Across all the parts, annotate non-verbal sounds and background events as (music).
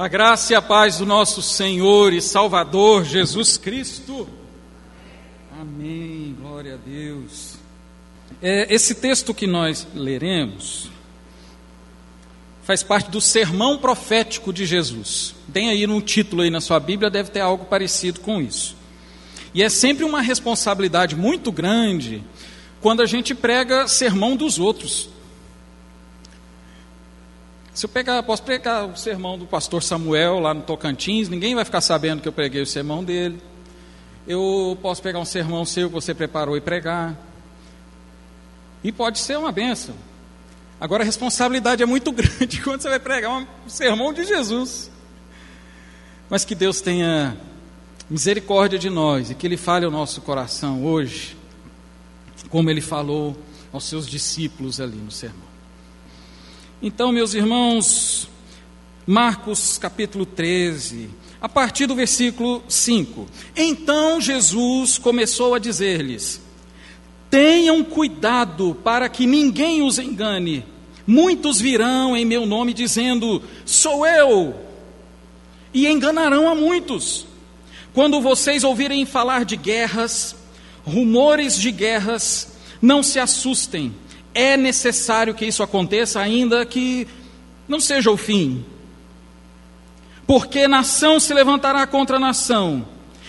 A graça e a paz do nosso Senhor e Salvador Jesus Cristo. Amém. Glória a Deus. É, esse texto que nós leremos faz parte do sermão profético de Jesus. Tem aí no título aí na sua Bíblia, deve ter algo parecido com isso. E é sempre uma responsabilidade muito grande quando a gente prega sermão dos outros. Se eu pegar, posso pregar o sermão do pastor Samuel lá no Tocantins, ninguém vai ficar sabendo que eu preguei o sermão dele. Eu posso pegar um sermão seu que você preparou e pregar. E pode ser uma benção. Agora a responsabilidade é muito (laughs) grande quando você vai pregar um sermão de Jesus. Mas que Deus tenha misericórdia de nós e que Ele fale ao nosso coração hoje, como Ele falou aos seus discípulos ali no sermão. Então, meus irmãos, Marcos capítulo 13, a partir do versículo 5. Então Jesus começou a dizer-lhes: Tenham cuidado para que ninguém os engane. Muitos virão em meu nome dizendo: Sou eu, e enganarão a muitos. Quando vocês ouvirem falar de guerras, rumores de guerras, não se assustem é necessário que isso aconteça, ainda que não seja o fim. Porque nação se levantará contra nação,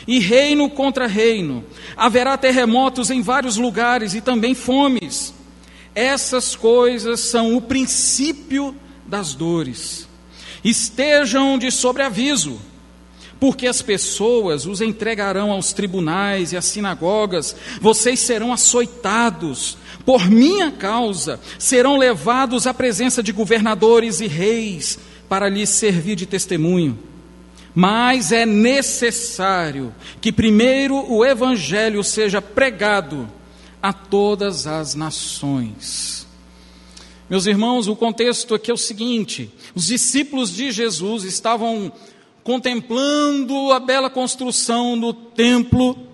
e reino contra reino. Haverá terremotos em vários lugares e também fomes. Essas coisas são o princípio das dores. Estejam de sobreaviso porque as pessoas os entregarão aos tribunais e às sinagogas, vocês serão açoitados, por minha causa serão levados à presença de governadores e reis para lhes servir de testemunho. Mas é necessário que primeiro o evangelho seja pregado a todas as nações. Meus irmãos, o contexto aqui é o seguinte: os discípulos de Jesus estavam contemplando a bela construção do templo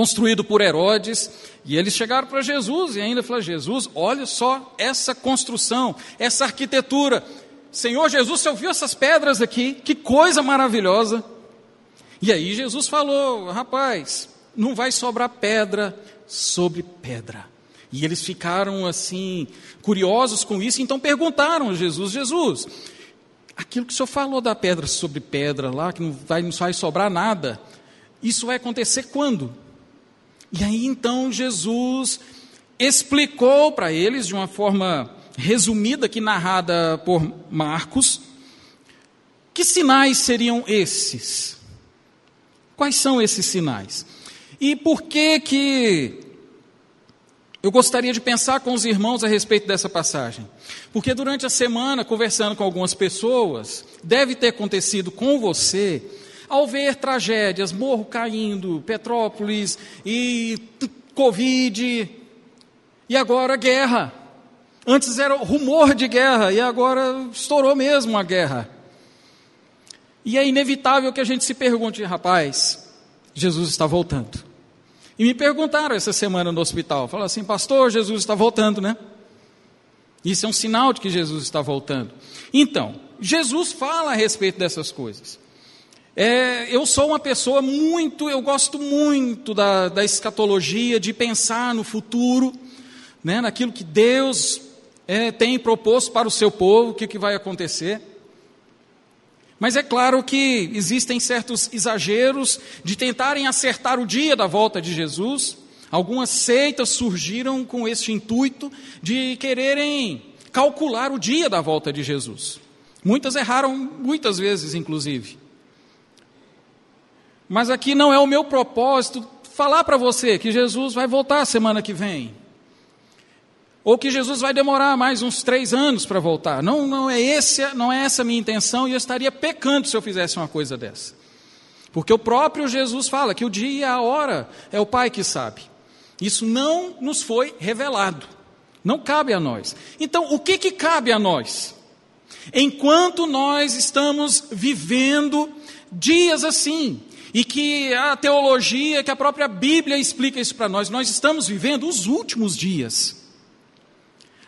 construído por Herodes, e eles chegaram para Jesus e ainda falaram: Jesus, olha só essa construção, essa arquitetura. Senhor Jesus, você ouviu essas pedras aqui? Que coisa maravilhosa. E aí Jesus falou: rapaz, não vai sobrar pedra sobre pedra. E eles ficaram assim, curiosos com isso, então perguntaram a Jesus: Jesus, aquilo que o senhor falou da pedra sobre pedra lá, que não vai, não vai sobrar nada, isso vai acontecer quando? E aí então Jesus explicou para eles de uma forma resumida, aqui narrada por Marcos, que sinais seriam esses? Quais são esses sinais? E por que que eu gostaria de pensar com os irmãos a respeito dessa passagem? Porque durante a semana, conversando com algumas pessoas, deve ter acontecido com você ao ver tragédias, morro caindo, Petrópolis e Covid, e agora guerra. Antes era rumor de guerra e agora estourou mesmo a guerra. E é inevitável que a gente se pergunte, rapaz, Jesus está voltando. E me perguntaram essa semana no hospital, falaram assim, pastor, Jesus está voltando, né? Isso é um sinal de que Jesus está voltando. Então, Jesus fala a respeito dessas coisas. É, eu sou uma pessoa muito, eu gosto muito da, da escatologia, de pensar no futuro, né, naquilo que Deus é, tem proposto para o seu povo, o que, que vai acontecer. Mas é claro que existem certos exageros de tentarem acertar o dia da volta de Jesus. Algumas seitas surgiram com este intuito de quererem calcular o dia da volta de Jesus. Muitas erraram muitas vezes, inclusive. Mas aqui não é o meu propósito falar para você que Jesus vai voltar semana que vem. Ou que Jesus vai demorar mais uns três anos para voltar. Não, não, é esse, não é essa a minha intenção e eu estaria pecando se eu fizesse uma coisa dessa. Porque o próprio Jesus fala que o dia e a hora é o Pai que sabe. Isso não nos foi revelado. Não cabe a nós. Então, o que, que cabe a nós? Enquanto nós estamos vivendo dias assim, e que a teologia, que a própria Bíblia explica isso para nós. Nós estamos vivendo os últimos dias.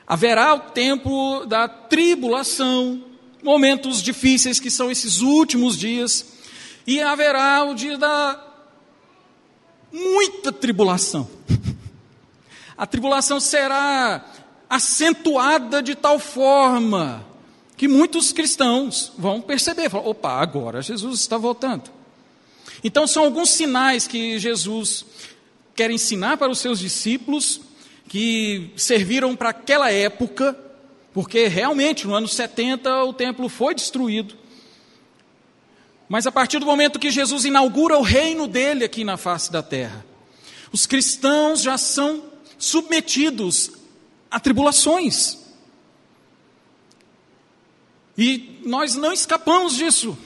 Haverá o tempo da tribulação, momentos difíceis que são esses últimos dias, e haverá o dia da muita tribulação. A tribulação será acentuada de tal forma que muitos cristãos vão perceber, falar, opa, agora Jesus está voltando. Então são alguns sinais que Jesus quer ensinar para os seus discípulos que serviram para aquela época, porque realmente no ano 70 o templo foi destruído. Mas a partir do momento que Jesus inaugura o reino dele aqui na face da terra, os cristãos já são submetidos a tribulações. E nós não escapamos disso.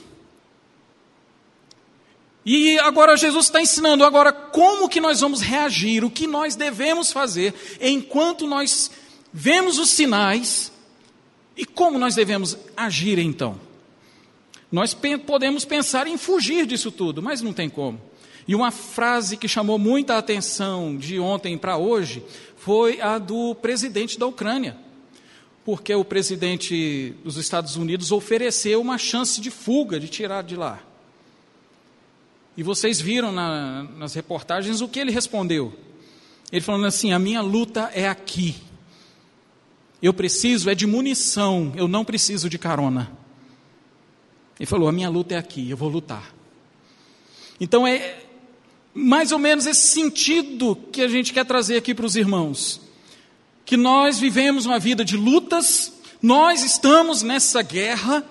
E agora Jesus está ensinando agora como que nós vamos reagir, o que nós devemos fazer enquanto nós vemos os sinais e como nós devemos agir então. Nós podemos pensar em fugir disso tudo, mas não tem como. E uma frase que chamou muita atenção de ontem para hoje foi a do presidente da Ucrânia. Porque o presidente dos Estados Unidos ofereceu uma chance de fuga, de tirar de lá. E vocês viram na, nas reportagens o que ele respondeu. Ele falando assim: a minha luta é aqui. Eu preciso é de munição, eu não preciso de carona. Ele falou: a minha luta é aqui, eu vou lutar. Então é mais ou menos esse sentido que a gente quer trazer aqui para os irmãos. Que nós vivemos uma vida de lutas, nós estamos nessa guerra,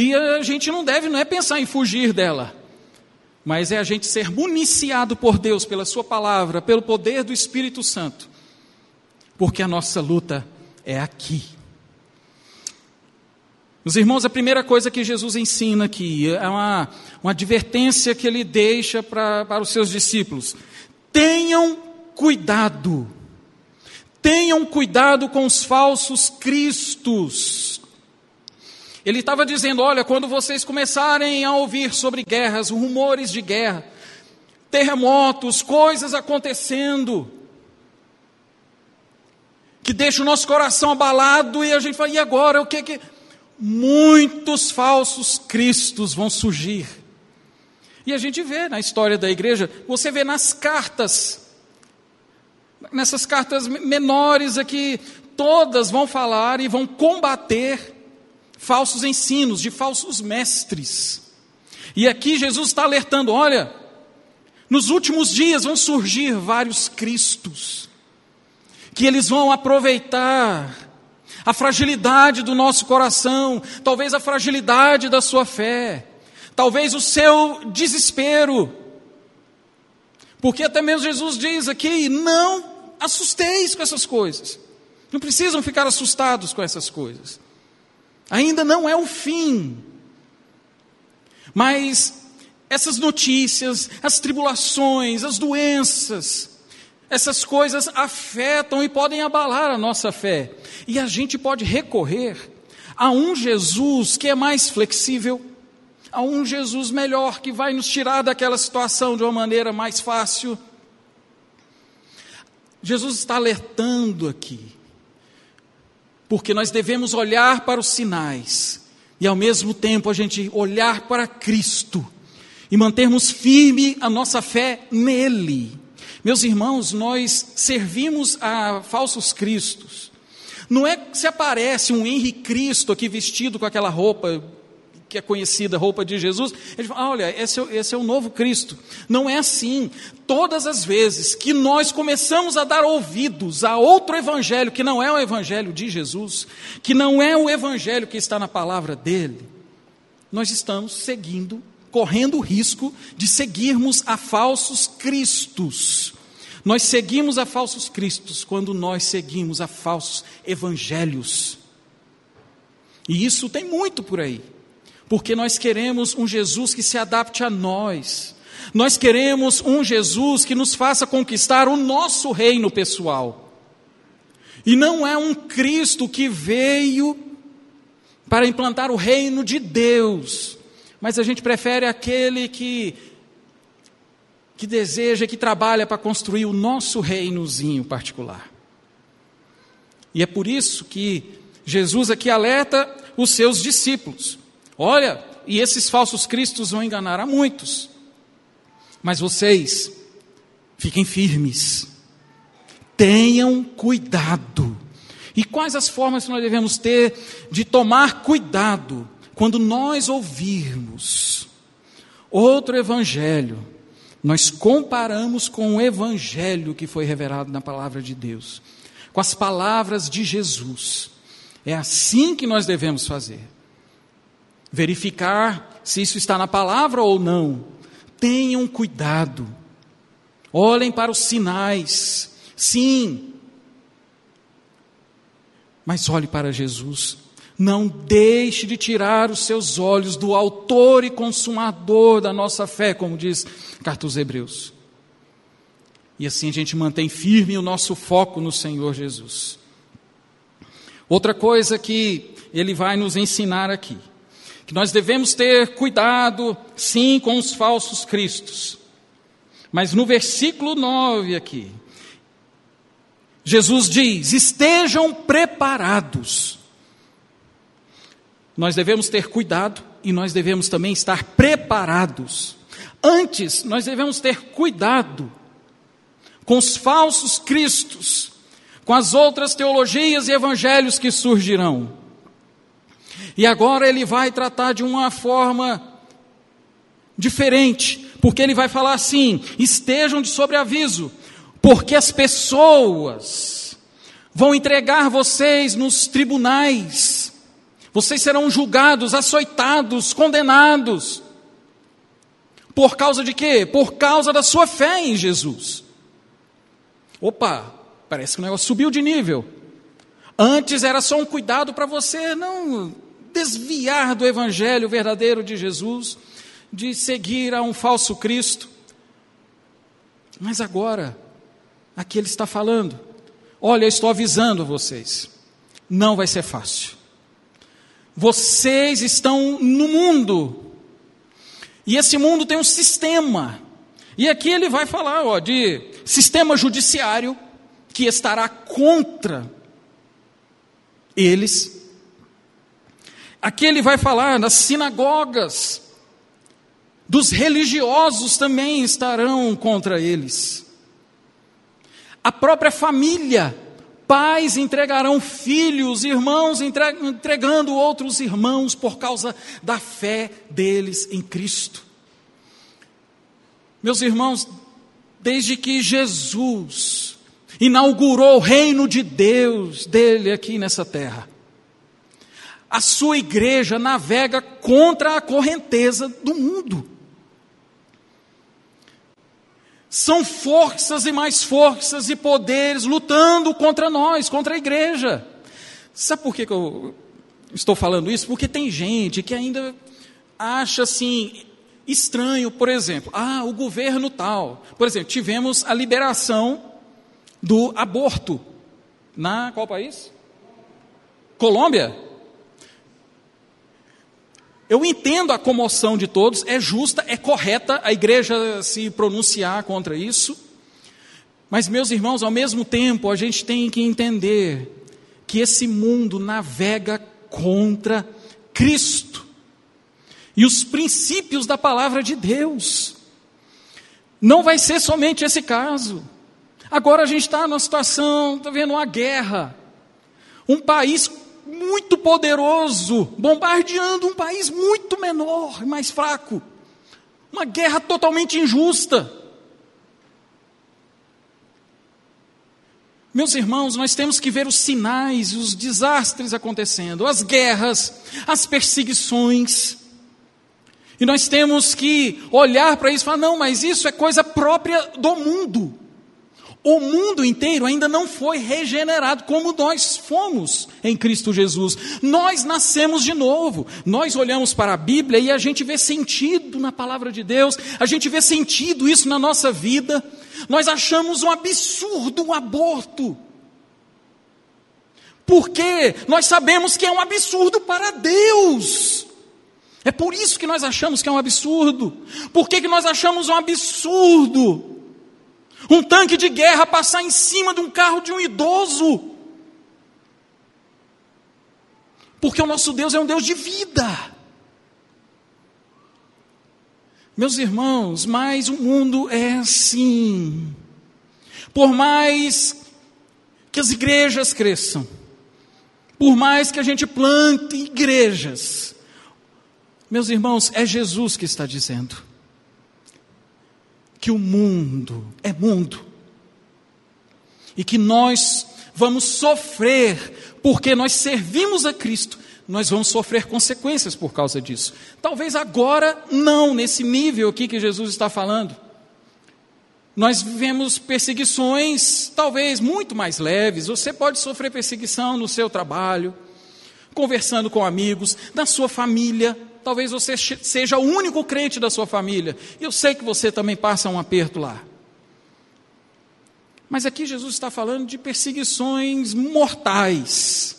e a gente não deve, não é pensar em fugir dela, mas é a gente ser municiado por Deus, pela Sua palavra, pelo poder do Espírito Santo, porque a nossa luta é aqui. Os irmãos, a primeira coisa que Jesus ensina aqui é uma, uma advertência que ele deixa para, para os seus discípulos: tenham cuidado, tenham cuidado com os falsos cristos, ele estava dizendo: olha, quando vocês começarem a ouvir sobre guerras, rumores de guerra, terremotos, coisas acontecendo, que deixa o nosso coração abalado e a gente fala: e agora? O que que. Muitos falsos cristos vão surgir. E a gente vê na história da igreja, você vê nas cartas, nessas cartas menores aqui, todas vão falar e vão combater falsos ensinos, de falsos mestres. E aqui Jesus está alertando: olha, nos últimos dias vão surgir vários Cristos, que eles vão aproveitar a fragilidade do nosso coração, talvez a fragilidade da sua fé, talvez o seu desespero. Porque até mesmo Jesus diz aqui: não assusteis com essas coisas. Não precisam ficar assustados com essas coisas. Ainda não é o fim. Mas essas notícias, as tribulações, as doenças, essas coisas afetam e podem abalar a nossa fé. E a gente pode recorrer a um Jesus que é mais flexível, a um Jesus melhor que vai nos tirar daquela situação de uma maneira mais fácil. Jesus está alertando aqui porque nós devemos olhar para os sinais e ao mesmo tempo a gente olhar para Cristo e mantermos firme a nossa fé nele. Meus irmãos, nós servimos a falsos cristos. Não é que se aparece um Henrique Cristo aqui vestido com aquela roupa que é conhecida, roupa de Jesus, ele fala, olha, esse é, esse é o novo Cristo. Não é assim. Todas as vezes que nós começamos a dar ouvidos a outro evangelho, que não é o evangelho de Jesus, que não é o evangelho que está na palavra dele, nós estamos seguindo, correndo o risco de seguirmos a falsos cristos. Nós seguimos a falsos cristos quando nós seguimos a falsos evangelhos. E isso tem muito por aí porque nós queremos um Jesus que se adapte a nós. Nós queremos um Jesus que nos faça conquistar o nosso reino pessoal. E não é um Cristo que veio para implantar o reino de Deus, mas a gente prefere aquele que que deseja, que trabalha para construir o nosso reinozinho particular. E é por isso que Jesus aqui alerta os seus discípulos: olha, e esses falsos cristos vão enganar a muitos, mas vocês fiquem firmes, tenham cuidado. E quais as formas que nós devemos ter de tomar cuidado quando nós ouvirmos outro evangelho? Nós comparamos com o evangelho que foi revelado na palavra de Deus, com as palavras de Jesus. É assim que nós devemos fazer. Verificar se isso está na palavra ou não. Tenham cuidado. Olhem para os sinais. Sim. Mas olhe para Jesus. Não deixe de tirar os seus olhos do autor e consumador da nossa fé, como diz carta aos Hebreus. E assim a gente mantém firme o nosso foco no Senhor Jesus. Outra coisa que ele vai nos ensinar aqui, que nós devemos ter cuidado, sim, com os falsos cristos. Mas no versículo 9 aqui, Jesus diz: estejam preparados. Nós devemos ter cuidado e nós devemos também estar preparados. Antes, nós devemos ter cuidado com os falsos cristos com as outras teologias e evangelhos que surgirão. E agora ele vai tratar de uma forma diferente, porque ele vai falar assim: estejam de sobreaviso, porque as pessoas vão entregar vocês nos tribunais, vocês serão julgados, açoitados, condenados. Por causa de quê? Por causa da sua fé em Jesus. Opa, Parece que o negócio subiu de nível. Antes era só um cuidado para você não desviar do evangelho verdadeiro de Jesus, de seguir a um falso Cristo. Mas agora, aqui ele está falando: olha, eu estou avisando vocês, não vai ser fácil. Vocês estão no mundo, e esse mundo tem um sistema. E aqui ele vai falar ó, de sistema judiciário, que estará contra eles. Aqui ele vai falar das sinagogas, dos religiosos também estarão contra eles. A própria família, pais entregarão filhos, irmãos entregando outros irmãos por causa da fé deles em Cristo. Meus irmãos, desde que Jesus inaugurou o reino de Deus dele aqui nessa terra. A sua igreja navega contra a correnteza do mundo. São forças e mais forças e poderes lutando contra nós, contra a igreja. Sabe por que, que eu estou falando isso? Porque tem gente que ainda acha assim, estranho, por exemplo, ah, o governo tal. Por exemplo, tivemos a liberação do aborto. Na qual país? Colômbia. Eu entendo a comoção de todos, é justa, é correta a igreja se pronunciar contra isso. Mas, meus irmãos, ao mesmo tempo, a gente tem que entender que esse mundo navega contra Cristo e os princípios da palavra de Deus. Não vai ser somente esse caso. Agora a gente está numa situação, está vendo uma guerra. Um país muito poderoso bombardeando um país muito menor e mais fraco. Uma guerra totalmente injusta. Meus irmãos, nós temos que ver os sinais, os desastres acontecendo, as guerras, as perseguições. E nós temos que olhar para isso e falar: não, mas isso é coisa própria do mundo. O mundo inteiro ainda não foi regenerado como nós fomos em Cristo Jesus. Nós nascemos de novo. Nós olhamos para a Bíblia e a gente vê sentido na palavra de Deus, a gente vê sentido isso na nossa vida. Nós achamos um absurdo o aborto. Porque nós sabemos que é um absurdo para Deus. É por isso que nós achamos que é um absurdo. Por que, que nós achamos um absurdo? Um tanque de guerra passar em cima de um carro de um idoso. Porque o nosso Deus é um Deus de vida. Meus irmãos, mas o mundo é assim. Por mais que as igrejas cresçam, por mais que a gente plante igrejas, meus irmãos, é Jesus que está dizendo que o mundo é mundo e que nós vamos sofrer porque nós servimos a Cristo, nós vamos sofrer consequências por causa disso. Talvez agora não, nesse nível aqui que Jesus está falando. Nós vivemos perseguições, talvez muito mais leves. Você pode sofrer perseguição no seu trabalho, conversando com amigos, na sua família. Talvez você seja o único crente da sua família. Eu sei que você também passa um aperto lá. Mas aqui Jesus está falando de perseguições mortais,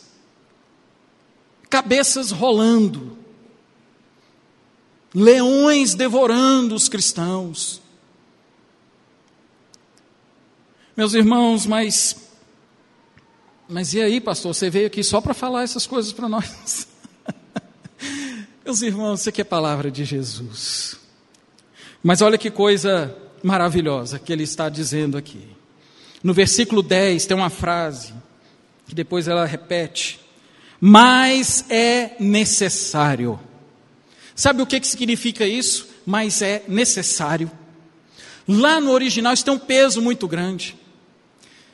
cabeças rolando, leões devorando os cristãos. Meus irmãos, mas mas e aí, pastor, você veio aqui só para falar essas coisas para nós? Meus irmãos, isso aqui é palavra de Jesus. Mas olha que coisa maravilhosa que ele está dizendo aqui. No versículo 10 tem uma frase que depois ela repete: Mas é necessário. Sabe o que, que significa isso? Mas é necessário. Lá no original tem um peso muito grande.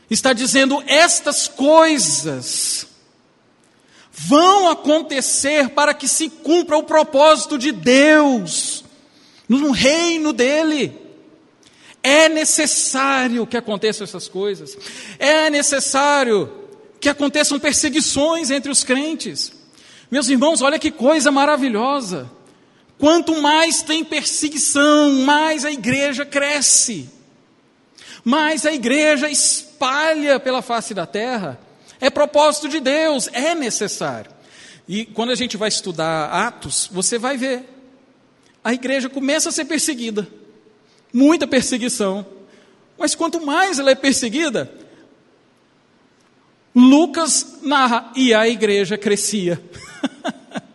Está dizendo: estas coisas vão acontecer para que se cumpra o propósito de Deus no reino dele. É necessário que aconteçam essas coisas. É necessário que aconteçam perseguições entre os crentes. Meus irmãos, olha que coisa maravilhosa. Quanto mais tem perseguição, mais a igreja cresce. Mais a igreja espalha pela face da terra. É propósito de Deus, é necessário. E quando a gente vai estudar Atos, você vai ver. A igreja começa a ser perseguida muita perseguição. Mas quanto mais ela é perseguida, Lucas narra, e a igreja crescia.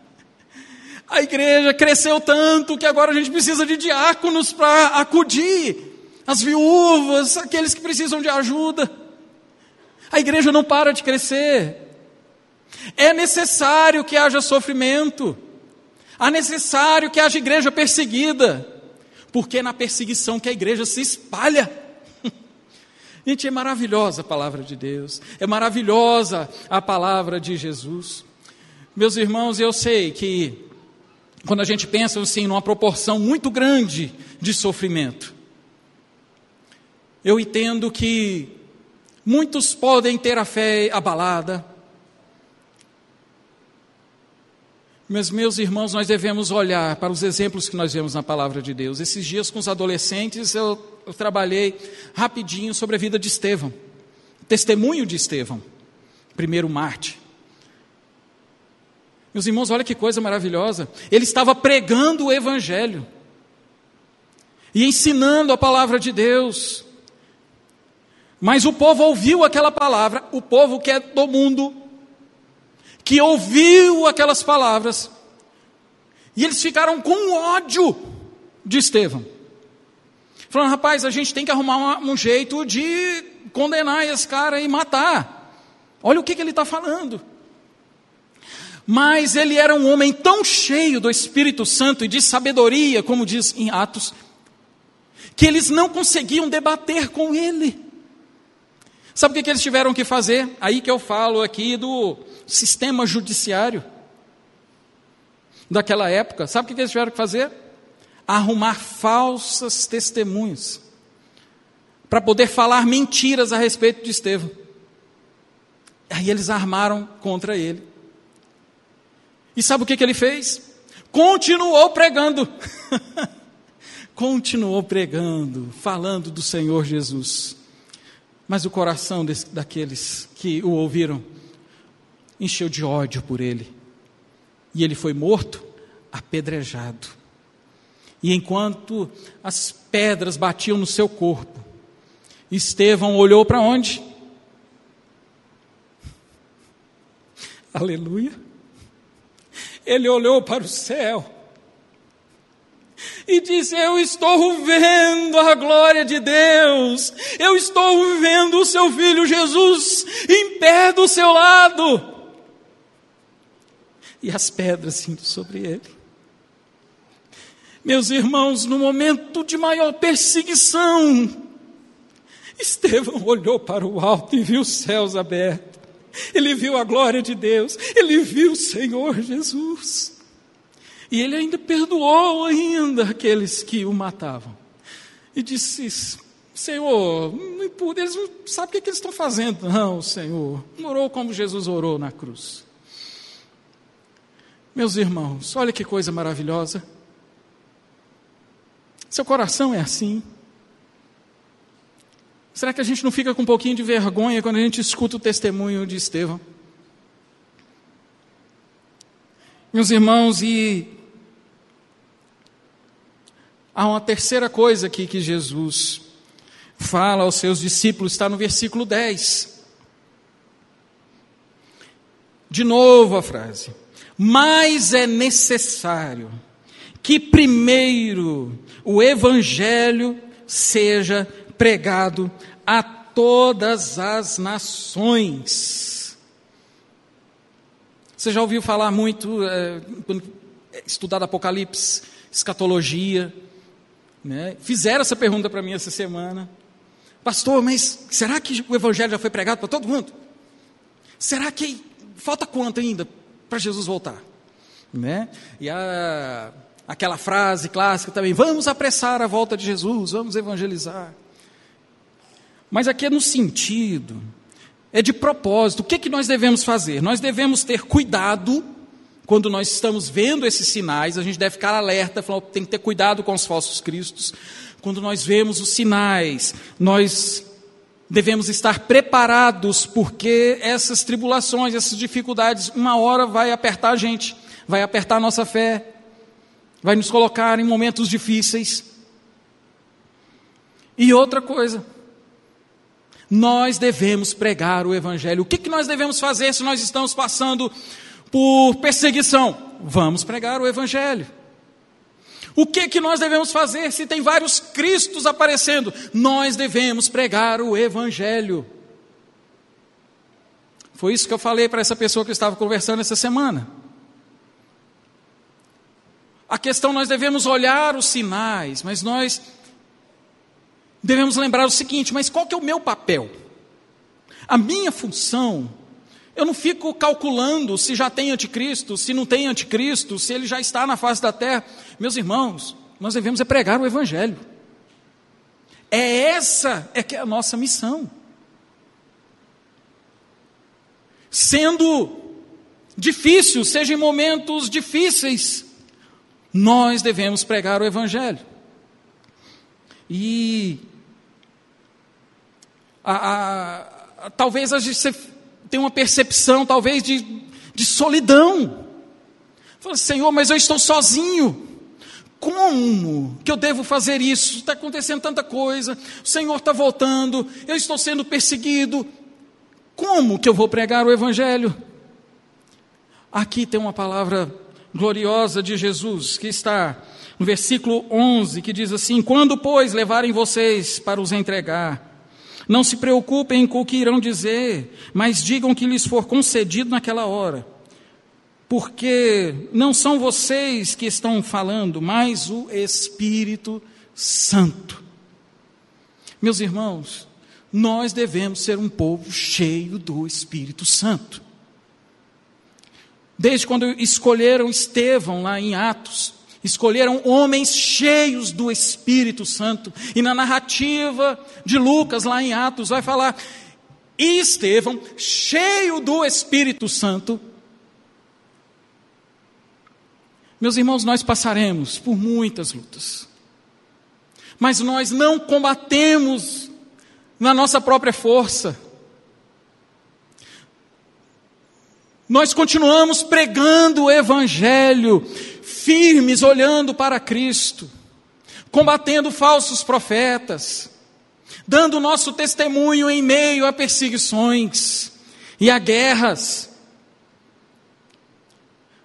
(laughs) a igreja cresceu tanto que agora a gente precisa de diáconos para acudir as viúvas, aqueles que precisam de ajuda. A igreja não para de crescer. É necessário que haja sofrimento. É necessário que haja igreja perseguida porque é na perseguição que a igreja se espalha. (laughs) Gente, é maravilhosa a palavra de Deus, é maravilhosa a palavra de Jesus. Meus irmãos, eu sei que quando a gente pensa assim numa proporção muito grande de sofrimento, eu entendo que muitos podem ter a fé abalada, Mas, meus irmãos, nós devemos olhar para os exemplos que nós vemos na palavra de Deus. Esses dias, com os adolescentes, eu, eu trabalhei rapidinho sobre a vida de Estevão, testemunho de Estevão, primeiro Marte. Meus irmãos, olha que coisa maravilhosa. Ele estava pregando o Evangelho e ensinando a palavra de Deus. Mas o povo ouviu aquela palavra, o povo que é do mundo, que ouviu aquelas palavras, e eles ficaram com ódio de Estevão. Falando, rapaz, a gente tem que arrumar um jeito de condenar esse cara e matar. Olha o que, que ele está falando. Mas ele era um homem tão cheio do Espírito Santo e de sabedoria, como diz em Atos, que eles não conseguiam debater com ele. Sabe o que, eles tiveram que fazer? Aí que eu falo aqui do sistema judiciário daquela época. Sabe o que eles tiveram que fazer? Arrumar falsas testemunhas para poder falar mentiras a respeito de Estevão. Aí eles armaram contra ele. E sabe o que ele fez? Continuou pregando. (laughs) Continuou pregando, falando do Senhor Jesus. Mas o coração daqueles que o ouviram encheu de ódio por ele. E ele foi morto, apedrejado. E enquanto as pedras batiam no seu corpo, Estevão olhou para onde? (laughs) Aleluia. ele olhou para o céu e disse: Eu estou vendo a glória de Deus, eu estou vendo o seu filho Jesus em pé do seu lado, e as pedras indo sobre ele. Meus irmãos, no momento de maior perseguição, Estevão olhou para o alto e viu os céus abertos. Ele viu a glória de Deus, ele viu o Senhor Jesus. E ele ainda perdoou ainda aqueles que o matavam. E disse: Senhor, eles não sabem o que, é que eles estão fazendo. Não, Senhor. Orou como Jesus orou na cruz. Meus irmãos, olha que coisa maravilhosa. Seu coração é assim. Será que a gente não fica com um pouquinho de vergonha quando a gente escuta o testemunho de Estevão? Meus irmãos, e há uma terceira coisa aqui que Jesus fala aos seus discípulos, está no versículo 10. De novo a frase. Mas é necessário que primeiro o Evangelho seja pregado a todas as nações. Você já ouviu falar muito, é, estudado Apocalipse, escatologia, né? Fizeram essa pergunta para mim essa semana. Pastor, mas será que o Evangelho já foi pregado para todo mundo? Será que falta quanto ainda para Jesus voltar? Né? E a aquela frase clássica também: vamos apressar a volta de Jesus, vamos evangelizar. Mas aqui é no sentido, é de propósito. O que, é que nós devemos fazer? Nós devemos ter cuidado quando nós estamos vendo esses sinais, a gente deve ficar alerta, falar, tem que ter cuidado com os falsos cristos. Quando nós vemos os sinais, nós devemos estar preparados, porque essas tribulações, essas dificuldades, uma hora vai apertar a gente, vai apertar a nossa fé, vai nos colocar em momentos difíceis. E outra coisa, nós devemos pregar o Evangelho. O que, que nós devemos fazer se nós estamos passando por perseguição? Vamos pregar o Evangelho. O que, que nós devemos fazer se tem vários Cristos aparecendo? Nós devemos pregar o Evangelho. Foi isso que eu falei para essa pessoa que eu estava conversando essa semana. A questão, nós devemos olhar os sinais, mas nós devemos lembrar o seguinte: mas qual que é o meu papel? A minha função, eu não fico calculando se já tem anticristo, se não tem anticristo, se ele já está na face da terra. Meus irmãos, nós devemos é pregar o evangelho. É essa é que é a nossa missão. Sendo difícil, seja em momentos difíceis, nós devemos pregar o Evangelho. E a, a, a, talvez a tenha uma percepção, talvez, de, de solidão. Fala, Senhor, mas eu estou sozinho. Como que eu devo fazer isso? Está acontecendo tanta coisa, o Senhor está voltando, eu estou sendo perseguido. Como que eu vou pregar o Evangelho? Aqui tem uma palavra gloriosa de Jesus, que está no versículo 11, que diz assim: Quando, pois, levarem vocês para os entregar, não se preocupem com o que irão dizer, mas digam que lhes for concedido naquela hora. Porque não são vocês que estão falando, mas o Espírito Santo. Meus irmãos, nós devemos ser um povo cheio do Espírito Santo. Desde quando escolheram Estevão lá em Atos, escolheram homens cheios do Espírito Santo. E na narrativa de Lucas, lá em Atos, vai falar: e Estevão, cheio do Espírito Santo. Meus irmãos, nós passaremos por muitas lutas, mas nós não combatemos na nossa própria força. Nós continuamos pregando o Evangelho, firmes, olhando para Cristo, combatendo falsos profetas, dando nosso testemunho em meio a perseguições e a guerras.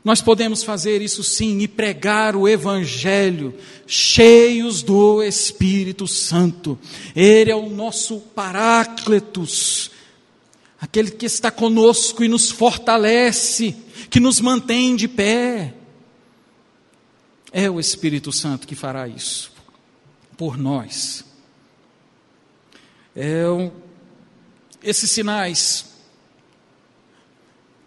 Nós podemos fazer isso sim e pregar o Evangelho, cheios do Espírito Santo. Ele é o nosso Paráclitos, aquele que está conosco e nos fortalece, que nos mantém de pé. É o Espírito Santo que fará isso por nós. É, esses sinais,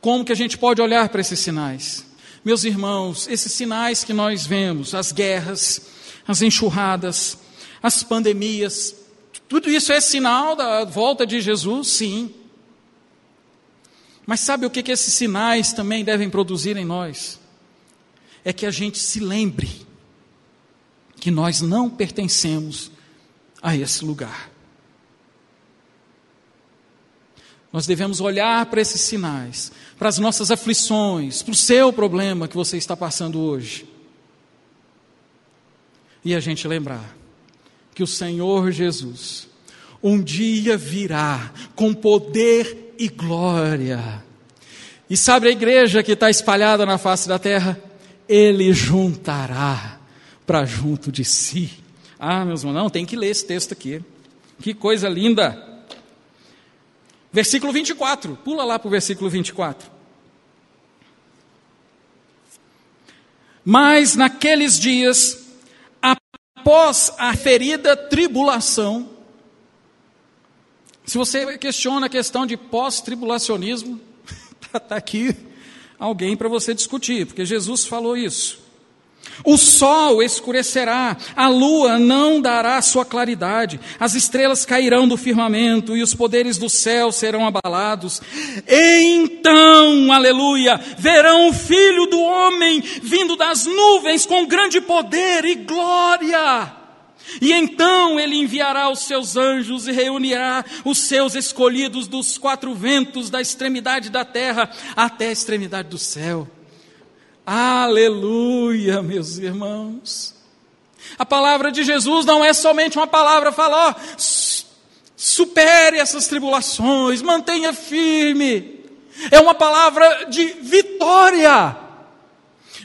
como que a gente pode olhar para esses sinais? Meus irmãos, esses sinais que nós vemos, as guerras, as enxurradas, as pandemias, tudo isso é sinal da volta de Jesus, sim. Mas sabe o que, que esses sinais também devem produzir em nós? É que a gente se lembre que nós não pertencemos a esse lugar. Nós devemos olhar para esses sinais, para as nossas aflições, para o seu problema que você está passando hoje. E a gente lembrar que o Senhor Jesus um dia virá com poder e glória. E sabe a igreja que está espalhada na face da terra? Ele juntará para junto de si. Ah, meus irmãos, não, tem que ler esse texto aqui. Que coisa linda! Versículo 24, pula lá para o versículo 24. Mas naqueles dias, após a ferida tribulação, se você questiona a questão de pós-tribulacionismo, está (laughs) aqui alguém para você discutir, porque Jesus falou isso. O sol escurecerá, a lua não dará sua claridade, as estrelas cairão do firmamento e os poderes do céu serão abalados. Então, aleluia, verão o filho do homem vindo das nuvens com grande poder e glória. E então ele enviará os seus anjos e reunirá os seus escolhidos dos quatro ventos, da extremidade da terra até a extremidade do céu. Aleluia, meus irmãos. A palavra de Jesus não é somente uma palavra, fala, ó, supere essas tribulações, mantenha firme. É uma palavra de vitória.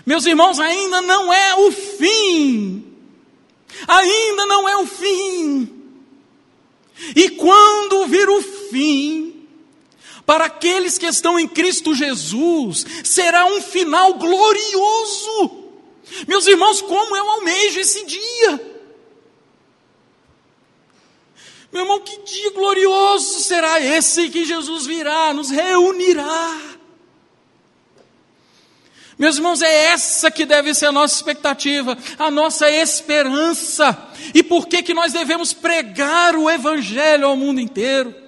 Meus irmãos, ainda não é o fim. Ainda não é o fim. E quando vir o fim, para aqueles que estão em Cristo Jesus, será um final glorioso. Meus irmãos, como eu almejo esse dia. Meu irmão, que dia glorioso será esse que Jesus virá, nos reunirá. Meus irmãos, é essa que deve ser a nossa expectativa, a nossa esperança. E por que que nós devemos pregar o evangelho ao mundo inteiro?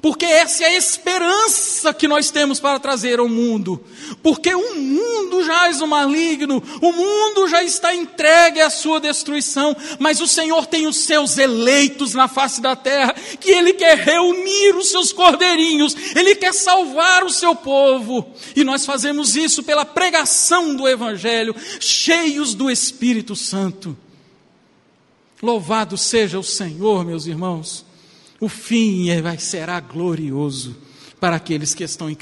Porque essa é a esperança que nós temos para trazer ao mundo. Porque o mundo jaz o maligno, o mundo já está entregue à sua destruição, mas o Senhor tem os seus eleitos na face da terra, que Ele quer reunir os seus cordeirinhos, Ele quer salvar o seu povo. E nós fazemos isso pela pregação do Evangelho, cheios do Espírito Santo. Louvado seja o Senhor, meus irmãos. O fim é, vai, será glorioso para aqueles que estão em,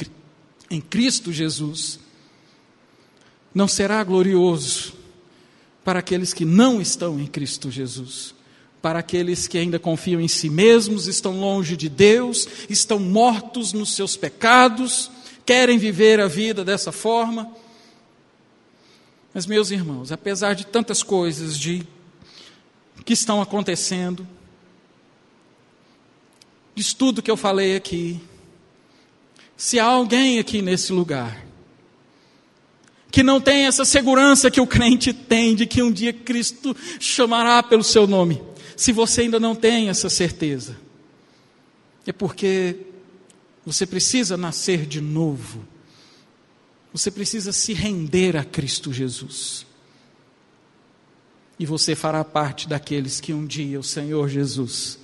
em Cristo Jesus. Não será glorioso para aqueles que não estão em Cristo Jesus. Para aqueles que ainda confiam em si mesmos, estão longe de Deus, estão mortos nos seus pecados, querem viver a vida dessa forma. Mas, meus irmãos, apesar de tantas coisas de, que estão acontecendo, diz tudo que eu falei aqui. Se há alguém aqui nesse lugar que não tem essa segurança que o crente tem de que um dia Cristo chamará pelo seu nome, se você ainda não tem essa certeza, é porque você precisa nascer de novo. Você precisa se render a Cristo Jesus. E você fará parte daqueles que um dia o Senhor Jesus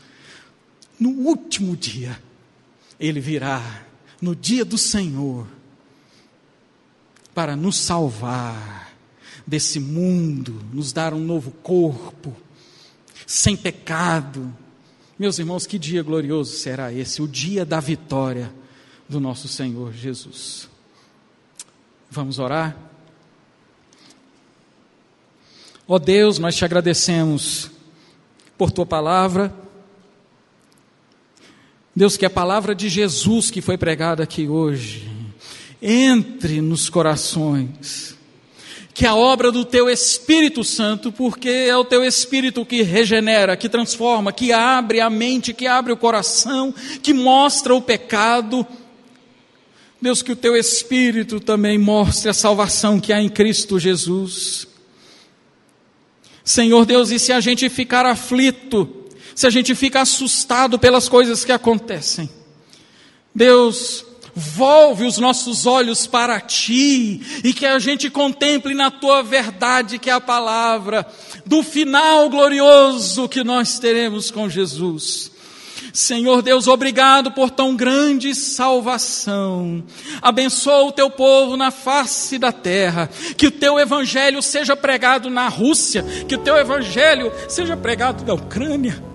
no último dia, Ele virá, no dia do Senhor, para nos salvar desse mundo, nos dar um novo corpo, sem pecado. Meus irmãos, que dia glorioso será esse, o dia da vitória do nosso Senhor Jesus. Vamos orar? Ó oh Deus, nós te agradecemos por tua palavra. Deus, que a palavra de Jesus que foi pregada aqui hoje entre nos corações. Que a obra do teu Espírito Santo, porque é o teu Espírito que regenera, que transforma, que abre a mente, que abre o coração, que mostra o pecado. Deus, que o teu Espírito também mostre a salvação que há em Cristo Jesus. Senhor Deus, e se a gente ficar aflito, se a gente fica assustado pelas coisas que acontecem, Deus, volve os nossos olhos para ti e que a gente contemple na tua verdade, que é a palavra do final glorioso que nós teremos com Jesus. Senhor Deus, obrigado por tão grande salvação. Abençoa o teu povo na face da terra. Que o teu evangelho seja pregado na Rússia, que o teu evangelho seja pregado na Ucrânia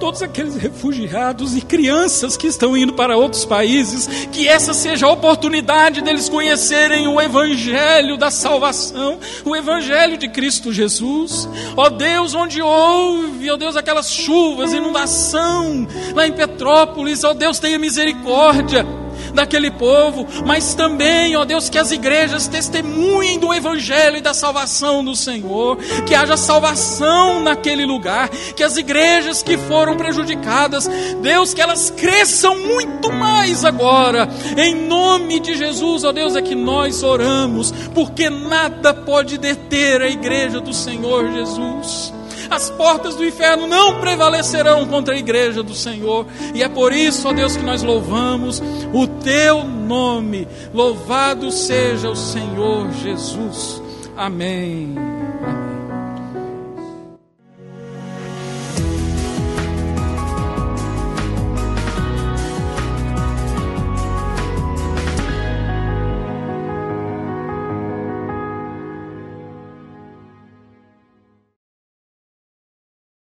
todos aqueles refugiados e crianças que estão indo para outros países, que essa seja a oportunidade deles conhecerem o Evangelho da salvação, o Evangelho de Cristo Jesus. Ó Deus, onde houve, ó Deus, aquelas chuvas, inundação lá em Petrópolis, ó Deus, tenha misericórdia daquele povo, mas também, ó Deus, que as igrejas testemunhem do Evangelho e da salvação do Senhor, que haja salvação naquele lugar, que as igrejas que foram prejudicadas, Deus, que elas cresçam muito mais agora, em nome de Jesus, ó Deus, é que nós oramos, porque nada pode deter a igreja do Senhor Jesus as portas do inferno não prevalecerão contra a igreja do Senhor. E é por isso, ó Deus, que nós louvamos o teu nome. Louvado seja o Senhor Jesus. Amém.